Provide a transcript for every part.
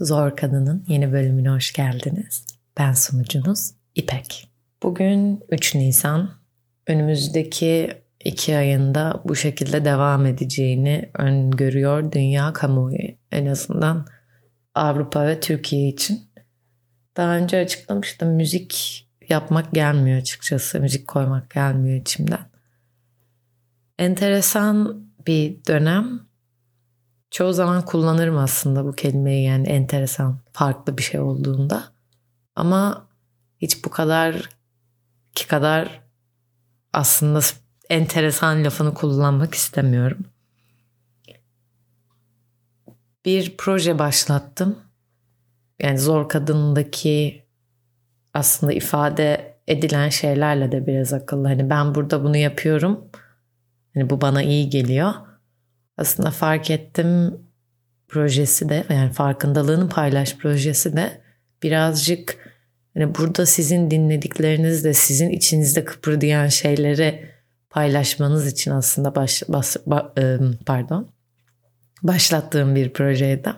Zor Kadın'ın yeni bölümüne hoş geldiniz. Ben sunucunuz İpek. Bugün 3 Nisan. Önümüzdeki iki ayında bu şekilde devam edeceğini öngörüyor dünya kamuoyu. En azından Avrupa ve Türkiye için. Daha önce açıklamıştım müzik yapmak gelmiyor açıkçası. Müzik koymak gelmiyor içimden. Enteresan bir dönem çoğu zaman kullanırım aslında bu kelimeyi yani enteresan, farklı bir şey olduğunda. Ama hiç bu kadar ki kadar aslında enteresan lafını kullanmak istemiyorum. Bir proje başlattım. Yani zor kadındaki aslında ifade edilen şeylerle de biraz akıllı. Hani ben burada bunu yapıyorum. Hani bu bana iyi geliyor aslında fark ettim projesi de yani farkındalığını paylaş projesi de birazcık hani burada sizin dinlediklerinizde sizin içinizde kıpırdayan şeyleri paylaşmanız için aslında baş, bas, ba, pardon başlattığım bir projeydi.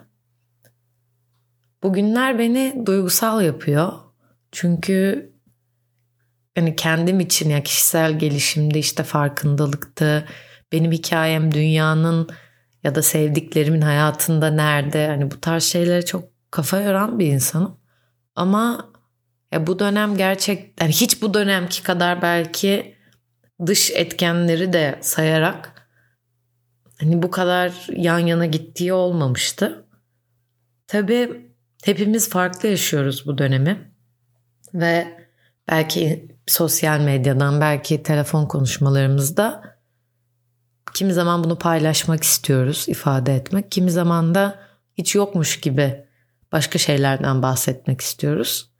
Bugünler beni duygusal yapıyor. Çünkü hani kendim için ya kişisel gelişimde işte farkındalıkta benim hikayem dünyanın ya da sevdiklerimin hayatında nerede hani bu tarz şeylere çok kafa yoran bir insanım. Ama ya bu dönem gerçek yani hiç bu dönemki kadar belki dış etkenleri de sayarak hani bu kadar yan yana gittiği olmamıştı. Tabii hepimiz farklı yaşıyoruz bu dönemi ve belki sosyal medyadan belki telefon konuşmalarımızda Kimi zaman bunu paylaşmak istiyoruz, ifade etmek. Kimi zaman da hiç yokmuş gibi başka şeylerden bahsetmek istiyoruz.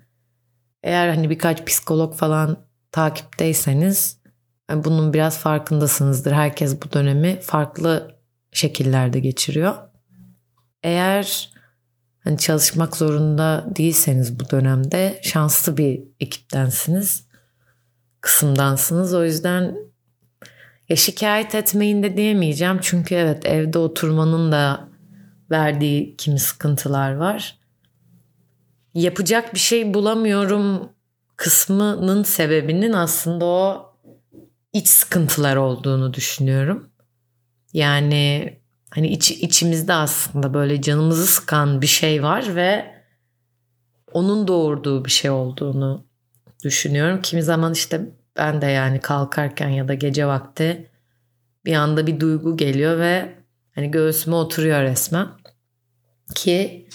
Eğer hani birkaç psikolog falan takipteyseniz e, bunun biraz farkındasınızdır. Herkes bu dönemi farklı şekillerde geçiriyor. Eğer hani çalışmak zorunda değilseniz bu dönemde şanslı bir ekiptensiniz, kısımdansınız. O yüzden ya şikayet etmeyin de diyemeyeceğim. Çünkü evet evde oturmanın da verdiği kimi sıkıntılar var. Yapacak bir şey bulamıyorum kısmının sebebinin aslında o iç sıkıntılar olduğunu düşünüyorum. Yani hani iç, içimizde aslında böyle canımızı sıkan bir şey var ve onun doğurduğu bir şey olduğunu düşünüyorum. Kimi zaman işte ben de yani kalkarken ya da gece vakti bir anda bir duygu geliyor ve hani göğsüme oturuyor resmen. Ki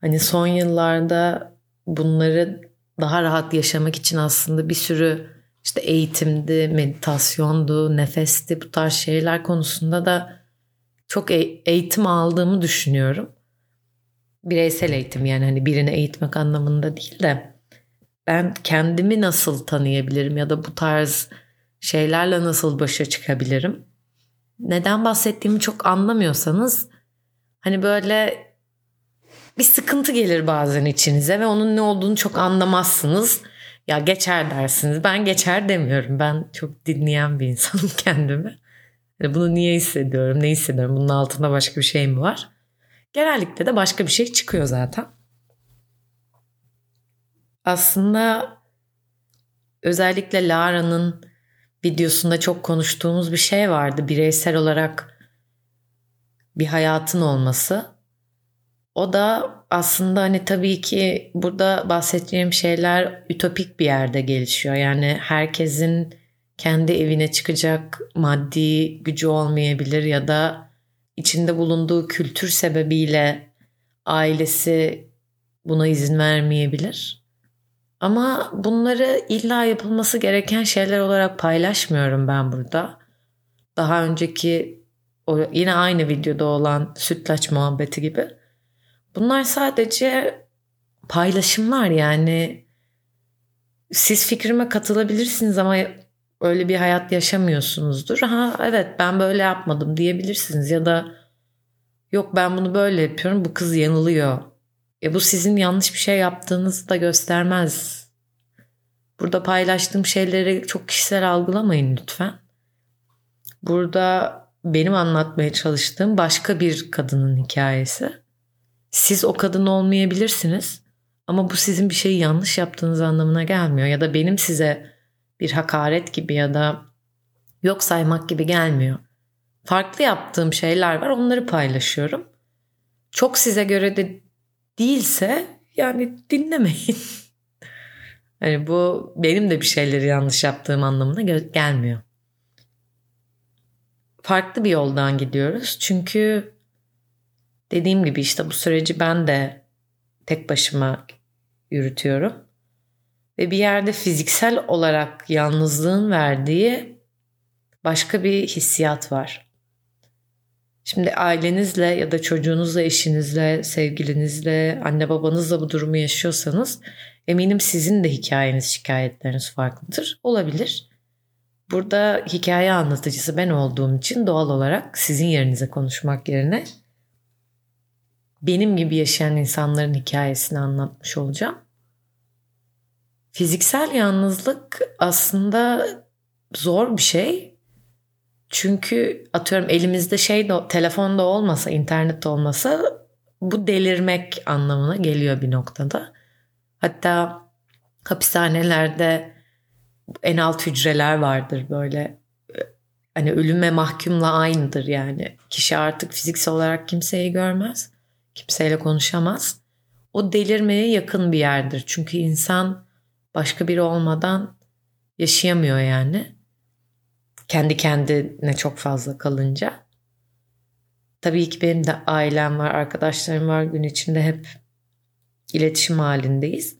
hani son yıllarda bunları daha rahat yaşamak için aslında bir sürü işte eğitimdi, meditasyondu, nefesti bu tarz şeyler konusunda da çok e, eğitim aldığımı düşünüyorum. Bireysel eğitim yani hani birini eğitmek anlamında değil de ben kendimi nasıl tanıyabilirim ya da bu tarz şeylerle nasıl başa çıkabilirim? Neden bahsettiğimi çok anlamıyorsanız hani böyle bir sıkıntı gelir bazen içinize ve onun ne olduğunu çok anlamazsınız. Ya geçer dersiniz. Ben geçer demiyorum. Ben çok dinleyen bir insanım kendimi. Yani bunu niye hissediyorum, ne hissediyorum? Bunun altında başka bir şey mi var? Genellikle de başka bir şey çıkıyor zaten aslında özellikle Lara'nın videosunda çok konuştuğumuz bir şey vardı. Bireysel olarak bir hayatın olması. O da aslında hani tabii ki burada bahsedeceğim şeyler ütopik bir yerde gelişiyor. Yani herkesin kendi evine çıkacak maddi gücü olmayabilir ya da içinde bulunduğu kültür sebebiyle ailesi buna izin vermeyebilir. Ama bunları illa yapılması gereken şeyler olarak paylaşmıyorum ben burada. Daha önceki yine aynı videoda olan sütlaç muhabbeti gibi. Bunlar sadece paylaşımlar yani siz fikrime katılabilirsiniz ama öyle bir hayat yaşamıyorsunuzdur. Ha evet ben böyle yapmadım diyebilirsiniz ya da yok ben bunu böyle yapıyorum bu kız yanılıyor e bu sizin yanlış bir şey yaptığınızı da göstermez. Burada paylaştığım şeyleri çok kişisel algılamayın lütfen. Burada benim anlatmaya çalıştığım başka bir kadının hikayesi. siz o kadın olmayabilirsiniz ama bu sizin bir şeyi yanlış yaptığınız anlamına gelmiyor ya da benim size bir hakaret gibi ya da yok saymak gibi gelmiyor. Farklı yaptığım şeyler var onları paylaşıyorum. Çok size göre de değilse yani dinlemeyin. hani bu benim de bir şeyleri yanlış yaptığım anlamına gelmiyor. Farklı bir yoldan gidiyoruz. Çünkü dediğim gibi işte bu süreci ben de tek başıma yürütüyorum. Ve bir yerde fiziksel olarak yalnızlığın verdiği başka bir hissiyat var. Şimdi ailenizle ya da çocuğunuzla, eşinizle, sevgilinizle, anne babanızla bu durumu yaşıyorsanız eminim sizin de hikayeniz, şikayetleriniz farklıdır. Olabilir. Burada hikaye anlatıcısı ben olduğum için doğal olarak sizin yerinize konuşmak yerine benim gibi yaşayan insanların hikayesini anlatmış olacağım. Fiziksel yalnızlık aslında zor bir şey. Çünkü atıyorum elimizde şey de telefonda olmasa, internet olmasa bu delirmek anlamına geliyor bir noktada. Hatta hapishanelerde en alt hücreler vardır böyle hani ölüme mahkumla aynıdır yani. Kişi artık fiziksel olarak kimseyi görmez. Kimseyle konuşamaz. O delirmeye yakın bir yerdir. Çünkü insan başka biri olmadan yaşayamıyor yani. Kendi kendine çok fazla kalınca. Tabii ki benim de ailem var, arkadaşlarım var. Gün içinde hep iletişim halindeyiz.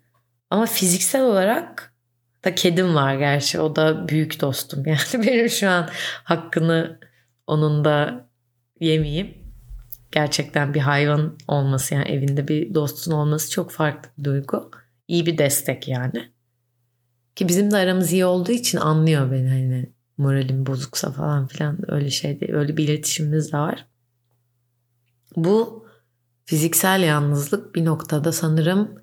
Ama fiziksel olarak da kedim var gerçi. O da büyük dostum. Yani benim şu an hakkını onun da yemeyeyim. Gerçekten bir hayvan olması yani evinde bir dostun olması çok farklı bir duygu. İyi bir destek yani. Ki bizim de aramız iyi olduğu için anlıyor beni hani moralim bozuksa falan filan öyle şey değil. Öyle bir iletişimimiz de var. Bu fiziksel yalnızlık bir noktada sanırım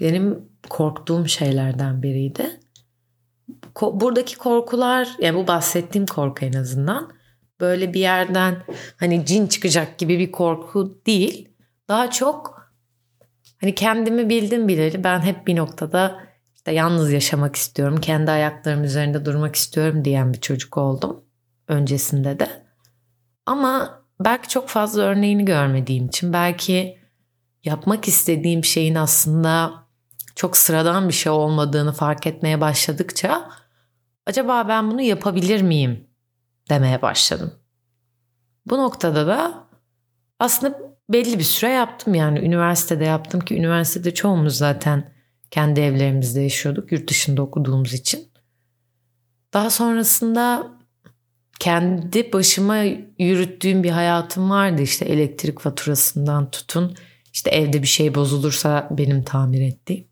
benim korktuğum şeylerden biriydi. Buradaki korkular yani bu bahsettiğim korku en azından böyle bir yerden hani cin çıkacak gibi bir korku değil. Daha çok hani kendimi bildim bileli ben hep bir noktada işte yalnız yaşamak istiyorum. Kendi ayaklarım üzerinde durmak istiyorum diyen bir çocuk oldum öncesinde de. Ama belki çok fazla örneğini görmediğim için belki yapmak istediğim şeyin aslında çok sıradan bir şey olmadığını fark etmeye başladıkça acaba ben bunu yapabilir miyim demeye başladım. Bu noktada da aslında belli bir süre yaptım yani üniversitede yaptım ki üniversitede çoğumuz zaten kendi evlerimizde yaşıyorduk yurt dışında okuduğumuz için. Daha sonrasında kendi başıma yürüttüğüm bir hayatım vardı işte elektrik faturasından tutun işte evde bir şey bozulursa benim tamir ettiğim.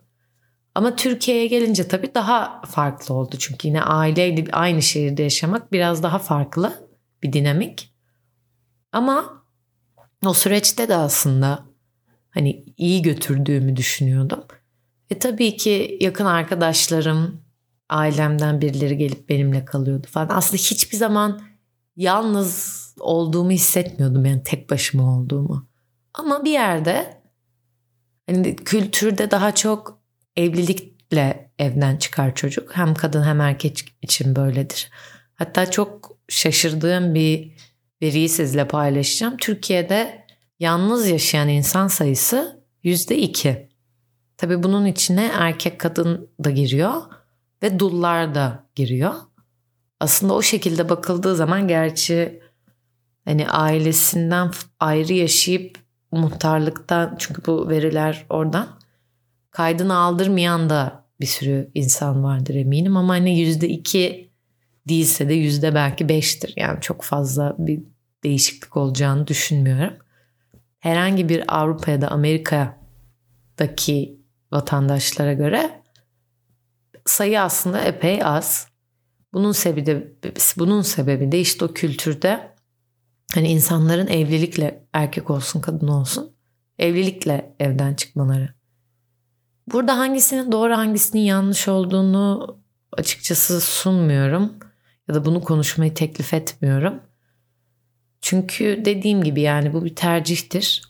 Ama Türkiye'ye gelince tabii daha farklı oldu. Çünkü yine aileyle aynı şehirde yaşamak biraz daha farklı bir dinamik. Ama o süreçte de aslında hani iyi götürdüğümü düşünüyordum. E tabii ki yakın arkadaşlarım, ailemden birileri gelip benimle kalıyordu falan. Aslında hiçbir zaman yalnız olduğumu hissetmiyordum yani tek başıma olduğumu. Ama bir yerde hani kültürde daha çok evlilikle evden çıkar çocuk. Hem kadın hem erkek için böyledir. Hatta çok şaşırdığım bir veriyi sizle paylaşacağım. Türkiye'de yalnız yaşayan insan sayısı yüzde iki. Tabii bunun içine erkek kadın da giriyor ve dullar da giriyor. Aslında o şekilde bakıldığı zaman gerçi hani ailesinden ayrı yaşayıp muhtarlıktan çünkü bu veriler oradan kaydını aldırmayan da bir sürü insan vardır eminim ama hani yüzde iki değilse de yüzde belki beştir. Yani çok fazla bir değişiklik olacağını düşünmüyorum. Herhangi bir Avrupa ya da Amerika'daki vatandaşlara göre sayı aslında epey az. Bunun sebebi bunun sebebi de işte o kültürde hani insanların evlilikle erkek olsun kadın olsun evlilikle evden çıkmaları. Burada hangisinin doğru hangisinin yanlış olduğunu açıkçası sunmuyorum ya da bunu konuşmayı teklif etmiyorum. Çünkü dediğim gibi yani bu bir tercihtir.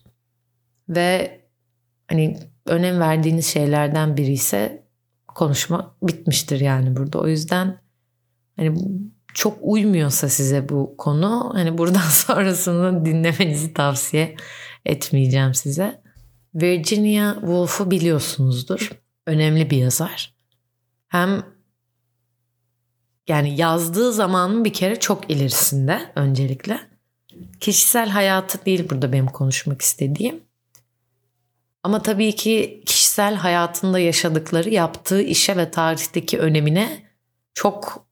Ve hani önem verdiğiniz şeylerden biri ise konuşma bitmiştir yani burada. O yüzden hani çok uymuyorsa size bu konu hani buradan sonrasını dinlemenizi tavsiye etmeyeceğim size. Virginia Woolf'u biliyorsunuzdur. Önemli bir yazar. Hem yani yazdığı zamanın bir kere çok ilerisinde öncelikle. Kişisel hayatı değil burada benim konuşmak istediğim. Ama tabii ki kişisel hayatında yaşadıkları yaptığı işe ve tarihteki önemine çok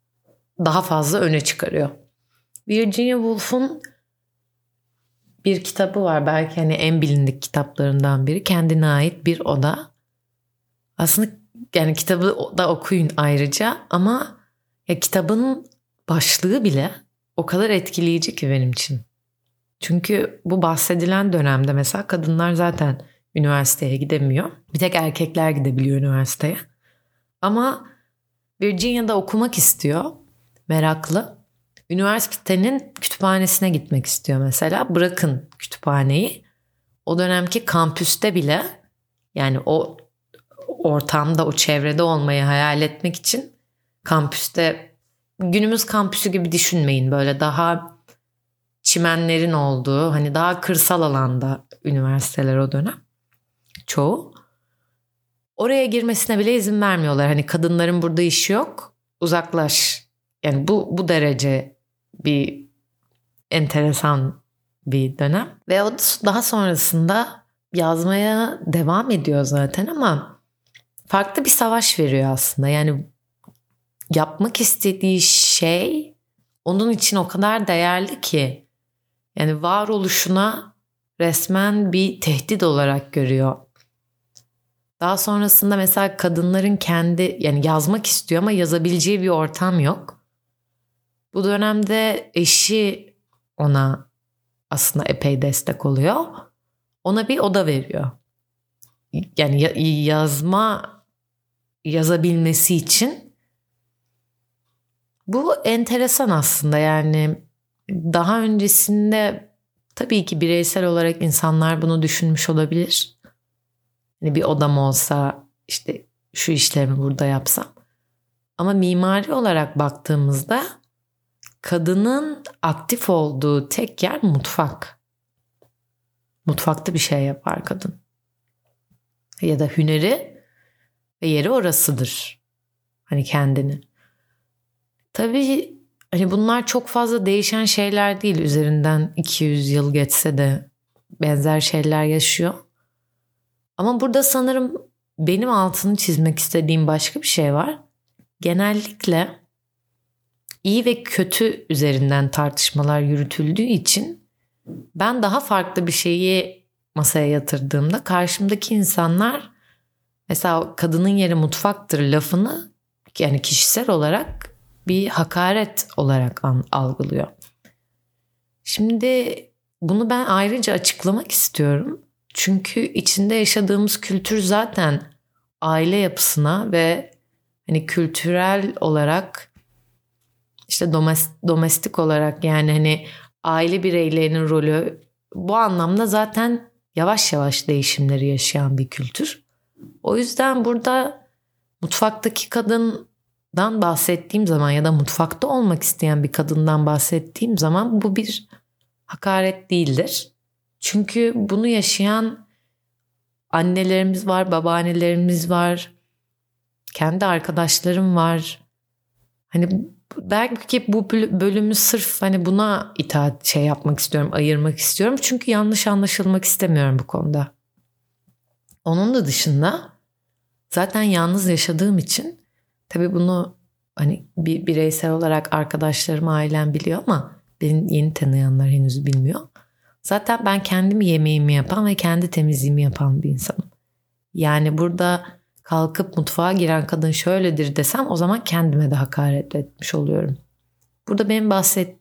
daha fazla öne çıkarıyor. Virginia Woolf'un bir kitabı var belki hani en bilindik kitaplarından biri kendine ait bir oda. Aslında yani kitabı da okuyun ayrıca ama ya kitabın başlığı bile o kadar etkileyici ki benim için. Çünkü bu bahsedilen dönemde mesela kadınlar zaten üniversiteye gidemiyor. Bir tek erkekler gidebiliyor üniversiteye. Ama Virginia'da okumak istiyor. Meraklı. Üniversitenin kütüphanesine gitmek istiyor mesela. Bırakın kütüphaneyi. O dönemki kampüste bile yani o ortamda, o çevrede olmayı hayal etmek için kampüste günümüz kampüsü gibi düşünmeyin. Böyle daha çimenlerin olduğu hani daha kırsal alanda üniversiteler o dönem çoğu. Oraya girmesine bile izin vermiyorlar. Hani kadınların burada işi yok. Uzaklaş. Yani bu bu derece bir enteresan bir dönem. Ve o daha sonrasında yazmaya devam ediyor zaten ama farklı bir savaş veriyor aslında. Yani yapmak istediği şey onun için o kadar değerli ki yani varoluşuna resmen bir tehdit olarak görüyor. Daha sonrasında mesela kadınların kendi yani yazmak istiyor ama yazabileceği bir ortam yok. Bu dönemde eşi ona aslında epey destek oluyor. Ona bir oda veriyor. Yani yazma yazabilmesi için bu enteresan aslında yani daha öncesinde tabii ki bireysel olarak insanlar bunu düşünmüş olabilir. Hani bir odam olsa işte şu işlerimi burada yapsam. Ama mimari olarak baktığımızda kadının aktif olduğu tek yer mutfak. Mutfakta bir şey yapar kadın. Ya da hüneri ve yeri orasıdır. Hani kendini. Tabii hani bunlar çok fazla değişen şeyler değil. Üzerinden 200 yıl geçse de benzer şeyler yaşıyor. Ama burada sanırım benim altını çizmek istediğim başka bir şey var. Genellikle iyi ve kötü üzerinden tartışmalar yürütüldüğü için ben daha farklı bir şeyi masaya yatırdığımda karşımdaki insanlar mesela kadının yeri mutfaktır lafını yani kişisel olarak bir hakaret olarak algılıyor. Şimdi bunu ben ayrıca açıklamak istiyorum. Çünkü içinde yaşadığımız kültür zaten aile yapısına ve hani kültürel olarak işte domestik olarak yani hani aile bireylerinin rolü bu anlamda zaten yavaş yavaş değişimleri yaşayan bir kültür. O yüzden burada mutfaktaki kadından bahsettiğim zaman ya da mutfakta olmak isteyen bir kadından bahsettiğim zaman bu bir hakaret değildir. Çünkü bunu yaşayan annelerimiz var, babaannelerimiz var, kendi arkadaşlarım var. Hani belki bu bölümü sırf hani buna itaat şey yapmak istiyorum, ayırmak istiyorum. Çünkü yanlış anlaşılmak istemiyorum bu konuda. Onun da dışında zaten yalnız yaşadığım için tabii bunu hani bir bireysel olarak arkadaşlarım, ailem biliyor ama beni yeni tanıyanlar henüz bilmiyor. Zaten ben kendim yemeğimi yapan ve kendi temizliğimi yapan bir insanım. Yani burada kalkıp mutfağa giren kadın şöyledir desem o zaman kendime de hakaret etmiş oluyorum. Burada benim bahset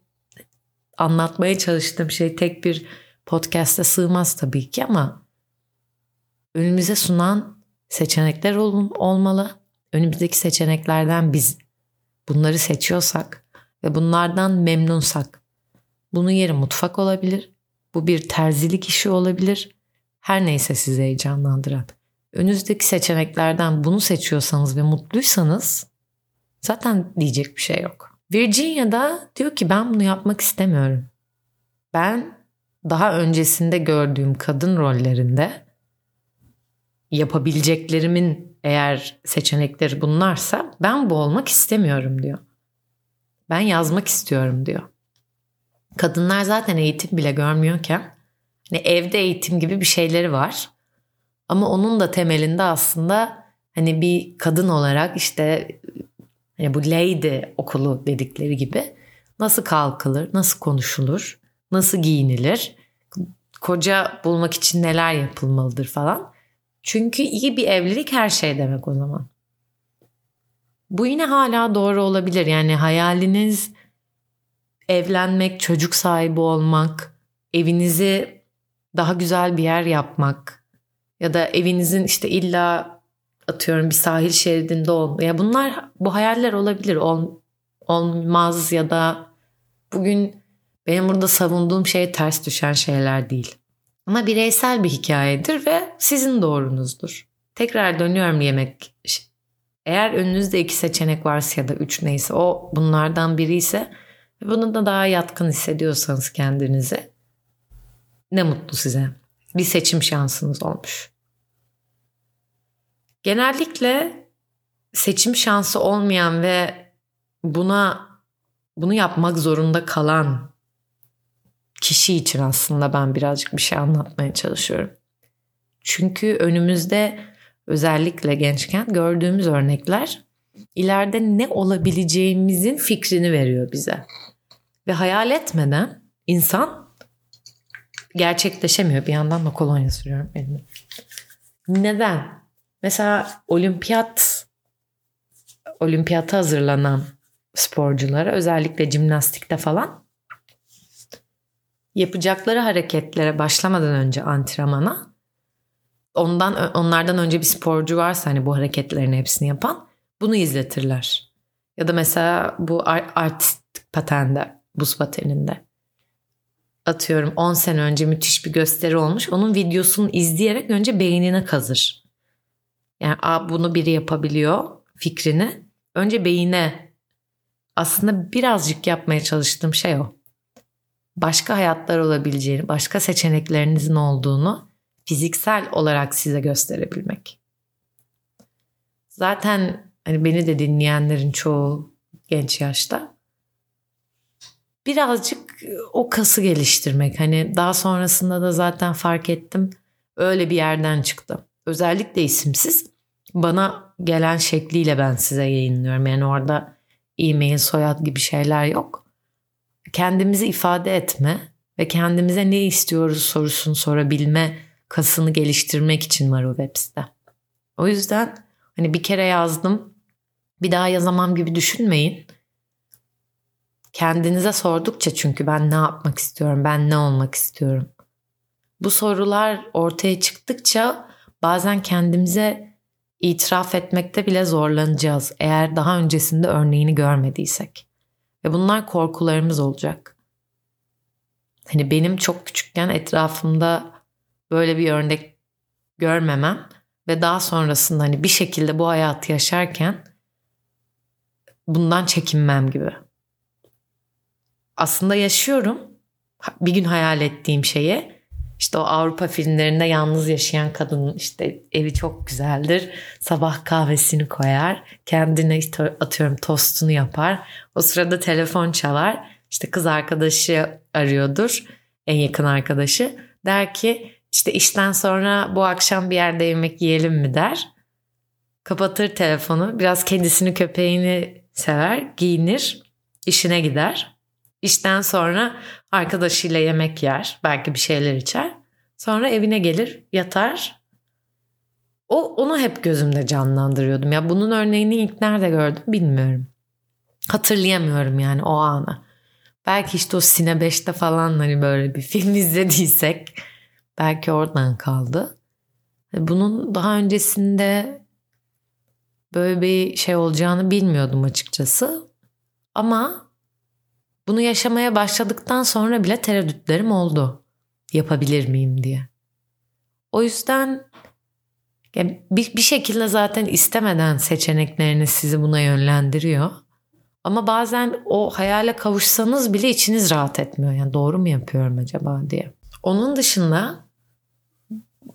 anlatmaya çalıştığım şey tek bir podcast'te sığmaz tabii ki ama önümüze sunan seçenekler olmalı. Önümüzdeki seçeneklerden biz bunları seçiyorsak ve bunlardan memnunsak bunun yeri mutfak olabilir. Bu bir terzilik işi olabilir. Her neyse sizi heyecanlandıran. Önünüzdeki seçeneklerden bunu seçiyorsanız ve mutluysanız zaten diyecek bir şey yok. Virginia'da diyor ki ben bunu yapmak istemiyorum. Ben daha öncesinde gördüğüm kadın rollerinde yapabileceklerimin eğer seçenekleri bunlarsa ben bu olmak istemiyorum diyor. Ben yazmak istiyorum diyor. Kadınlar zaten eğitim bile görmüyorken hani evde eğitim gibi bir şeyleri var. Ama onun da temelinde aslında hani bir kadın olarak işte hani bu lady okulu dedikleri gibi nasıl kalkılır, nasıl konuşulur, nasıl giyinilir, koca bulmak için neler yapılmalıdır falan. Çünkü iyi bir evlilik her şey demek o zaman. Bu yine hala doğru olabilir. Yani hayaliniz evlenmek, çocuk sahibi olmak, evinizi daha güzel bir yer yapmak ya da evinizin işte illa atıyorum bir sahil şeridinde ol. Ya bunlar bu hayaller olabilir. Ol, olmaz ya da bugün benim burada savunduğum şey ters düşen şeyler değil. Ama bireysel bir hikayedir ve sizin doğrunuzdur. Tekrar dönüyorum yemek. Eğer önünüzde iki seçenek varsa ya da üç neyse o bunlardan biri ise bunu da daha yatkın hissediyorsanız kendinizi ne mutlu size. Bir seçim şansınız olmuş. Genellikle seçim şansı olmayan ve buna bunu yapmak zorunda kalan kişi için aslında ben birazcık bir şey anlatmaya çalışıyorum. Çünkü önümüzde özellikle gençken gördüğümüz örnekler ileride ne olabileceğimizin fikrini veriyor bize. Ve hayal etmeden insan gerçekleşemiyor. Bir yandan da kolonya sürüyorum elime. Neden? Mesela olimpiyat olimpiyata hazırlanan sporculara özellikle jimnastikte falan yapacakları hareketlere başlamadan önce antrenmana ondan onlardan önce bir sporcu varsa hani bu hareketlerin hepsini yapan bunu izletirler. Ya da mesela bu artistik patende, buz pateninde. Atıyorum 10 sene önce müthiş bir gösteri olmuş. Onun videosunu izleyerek önce beynine kazır. Yani A, bunu biri yapabiliyor fikrini. Önce beyine aslında birazcık yapmaya çalıştığım şey o başka hayatlar olabileceğini, başka seçeneklerinizin olduğunu fiziksel olarak size gösterebilmek. Zaten hani beni de dinleyenlerin çoğu genç yaşta birazcık o kası geliştirmek. Hani daha sonrasında da zaten fark ettim öyle bir yerden çıktı. Özellikle isimsiz bana gelen şekliyle ben size yayınlıyorum. Yani orada e-mail, soyad gibi şeyler yok kendimizi ifade etme ve kendimize ne istiyoruz sorusunu sorabilme kasını geliştirmek için var o web site. O yüzden hani bir kere yazdım bir daha yazamam gibi düşünmeyin. Kendinize sordukça çünkü ben ne yapmak istiyorum, ben ne olmak istiyorum. Bu sorular ortaya çıktıkça bazen kendimize itiraf etmekte bile zorlanacağız eğer daha öncesinde örneğini görmediysek. Ve bunlar korkularımız olacak. Hani benim çok küçükken etrafımda böyle bir örnek görmemem ve daha sonrasında hani bir şekilde bu hayatı yaşarken bundan çekinmem gibi. Aslında yaşıyorum bir gün hayal ettiğim şeyi işte o Avrupa filmlerinde yalnız yaşayan kadının işte evi çok güzeldir. Sabah kahvesini koyar. Kendine atıyorum tostunu yapar. O sırada telefon çalar. İşte kız arkadaşı arıyordur. En yakın arkadaşı. Der ki işte işten sonra bu akşam bir yerde yemek yiyelim mi der. Kapatır telefonu. Biraz kedisini köpeğini sever. Giyinir. işine gider. İşten sonra arkadaşıyla yemek yer. Belki bir şeyler içer. Sonra evine gelir, yatar. O onu hep gözümde canlandırıyordum. Ya bunun örneğini ilk nerede gördüm bilmiyorum. Hatırlayamıyorum yani o anı. Belki işte o Sine 5'te falan hani böyle bir film izlediysek belki oradan kaldı. Bunun daha öncesinde böyle bir şey olacağını bilmiyordum açıkçası. Ama bunu yaşamaya başladıktan sonra bile tereddütlerim oldu. Yapabilir miyim diye. O yüzden yani bir, bir şekilde zaten istemeden seçenekleriniz sizi buna yönlendiriyor. Ama bazen o hayale kavuşsanız bile içiniz rahat etmiyor. Yani doğru mu yapıyorum acaba diye. Onun dışında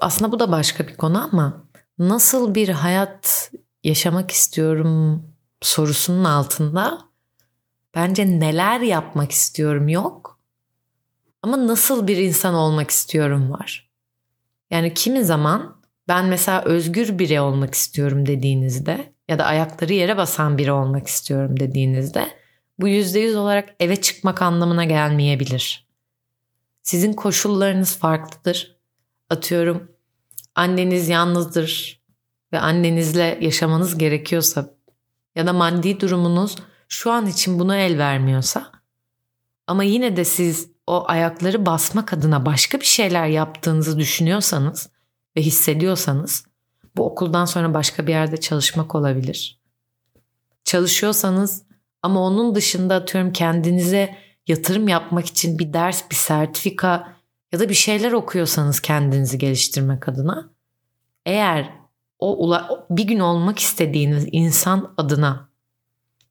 aslında bu da başka bir konu ama nasıl bir hayat yaşamak istiyorum sorusunun altında bence neler yapmak istiyorum yok. Ama nasıl bir insan olmak istiyorum var. Yani kimi zaman ben mesela özgür biri olmak istiyorum dediğinizde ya da ayakları yere basan biri olmak istiyorum dediğinizde bu yüzde yüz olarak eve çıkmak anlamına gelmeyebilir. Sizin koşullarınız farklıdır. Atıyorum anneniz yalnızdır ve annenizle yaşamanız gerekiyorsa ya da maddi durumunuz şu an için buna el vermiyorsa ama yine de siz o ayakları basmak adına başka bir şeyler yaptığınızı düşünüyorsanız ve hissediyorsanız bu okuldan sonra başka bir yerde çalışmak olabilir. Çalışıyorsanız ama onun dışında atıyorum kendinize yatırım yapmak için bir ders, bir sertifika ya da bir şeyler okuyorsanız kendinizi geliştirmek adına eğer o bir gün olmak istediğiniz insan adına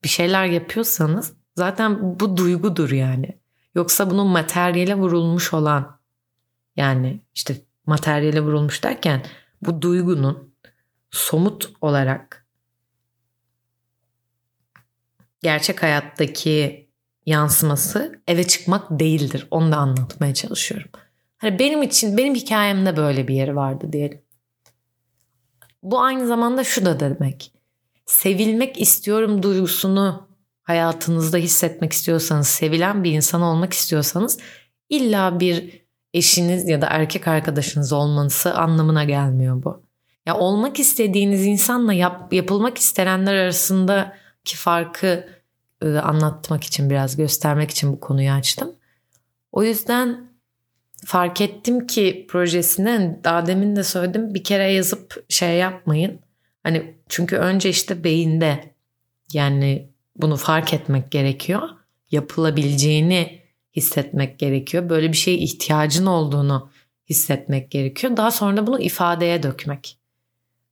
bir şeyler yapıyorsanız zaten bu duygudur yani. Yoksa bunun materyale vurulmuş olan yani işte materyale vurulmuş derken bu duygunun somut olarak gerçek hayattaki yansıması eve çıkmak değildir. Onu da anlatmaya çalışıyorum. Hani benim için benim hikayemde böyle bir yeri vardı diyelim. Bu aynı zamanda şu da demek. Sevilmek istiyorum duygusunu hayatınızda hissetmek istiyorsanız, sevilen bir insan olmak istiyorsanız illa bir eşiniz ya da erkek arkadaşınız olması anlamına gelmiyor bu. Ya olmak istediğiniz insanla yap, yapılmak istenenler arasındaki farkı e, anlatmak için biraz göstermek için bu konuyu açtım. O yüzden fark ettim ki projesine daha demin de söyledim bir kere yazıp şey yapmayın. Hani çünkü önce işte beyinde yani bunu fark etmek gerekiyor. Yapılabileceğini hissetmek gerekiyor. Böyle bir şeye ihtiyacın olduğunu hissetmek gerekiyor. Daha sonra da bunu ifadeye dökmek.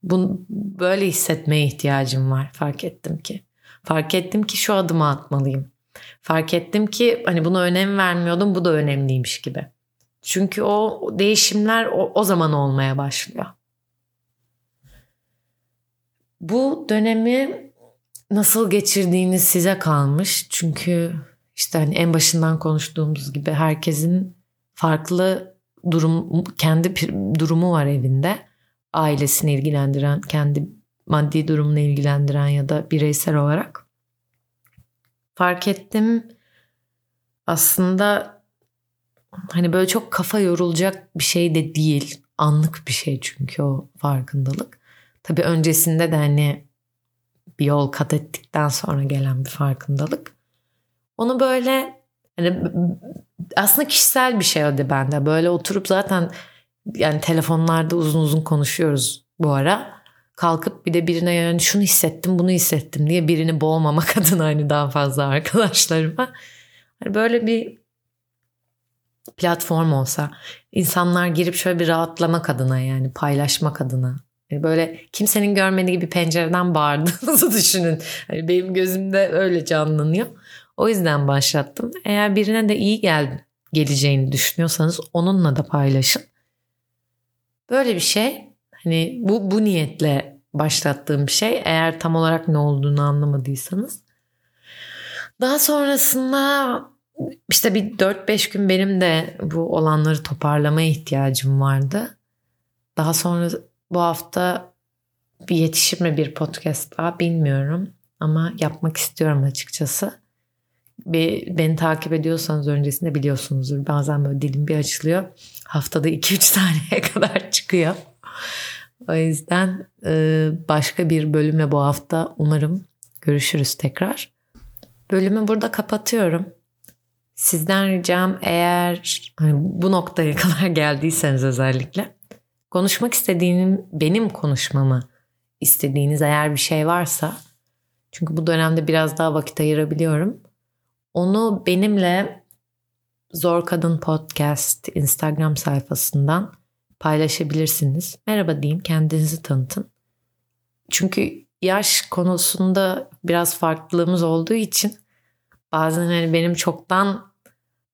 Bunu böyle hissetmeye ihtiyacım var fark ettim ki. Fark ettim ki şu adımı atmalıyım. Fark ettim ki hani buna önem vermiyordum bu da önemliymiş gibi. Çünkü o değişimler o, o zaman olmaya başlıyor. Bu dönemi nasıl geçirdiğiniz size kalmış. Çünkü işte hani en başından konuştuğumuz gibi herkesin farklı durum kendi durumu var evinde. Ailesini ilgilendiren, kendi maddi durumunu ilgilendiren ya da bireysel olarak. Fark ettim aslında hani böyle çok kafa yorulacak bir şey de değil. Anlık bir şey çünkü o farkındalık. Tabii öncesinde de hani bir yol kat ettikten sonra gelen bir farkındalık. Onu böyle hani aslında kişisel bir şey oldu bende. Böyle oturup zaten yani telefonlarda uzun uzun konuşuyoruz bu ara. Kalkıp bir de birine yani şunu hissettim bunu hissettim diye birini boğmamak adına hani daha fazla arkadaşlarıma. Hani böyle bir platform olsa insanlar girip şöyle bir rahatlamak adına yani paylaşmak adına böyle kimsenin görmediği bir pencereden bağırdığınızı düşünün. Yani benim gözümde öyle canlanıyor. O yüzden başlattım. Eğer birine de iyi gel geleceğini düşünüyorsanız onunla da paylaşın. Böyle bir şey hani bu bu niyetle başlattığım bir şey. Eğer tam olarak ne olduğunu anlamadıysanız. Daha sonrasında işte bir 4-5 gün benim de bu olanları toparlamaya ihtiyacım vardı. Daha sonra bu hafta bir yetişir mi bir podcast daha bilmiyorum ama yapmak istiyorum açıkçası. Bir, beni takip ediyorsanız öncesinde biliyorsunuzdur. Bazen böyle dilim bir açılıyor. Haftada 2-3 taneye kadar çıkıyor. O yüzden e, başka bir bölümle bu hafta umarım görüşürüz tekrar. Bölümü burada kapatıyorum. Sizden ricam eğer hani bu noktaya kadar geldiyseniz özellikle konuşmak istediğim benim konuşmamı istediğiniz eğer bir şey varsa çünkü bu dönemde biraz daha vakit ayırabiliyorum. Onu benimle Zor Kadın Podcast Instagram sayfasından paylaşabilirsiniz. Merhaba deyin, kendinizi tanıtın. Çünkü yaş konusunda biraz farklılığımız olduğu için bazen hani benim çoktan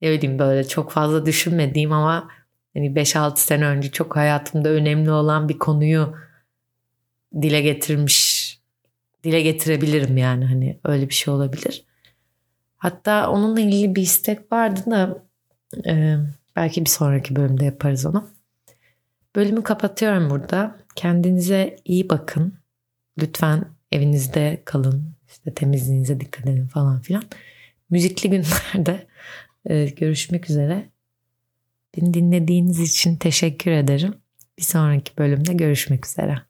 ne bileyim böyle çok fazla düşünmediğim ama hani 5-6 sene önce çok hayatımda önemli olan bir konuyu dile getirmiş dile getirebilirim yani hani öyle bir şey olabilir. Hatta onunla ilgili bir istek vardı da e, belki bir sonraki bölümde yaparız onu. Bölümü kapatıyorum burada. Kendinize iyi bakın. Lütfen evinizde kalın. İşte temizliğinize dikkat edin falan filan. Müzikli günlerde e, görüşmek üzere. Beni dinlediğiniz için teşekkür ederim. Bir sonraki bölümde görüşmek üzere.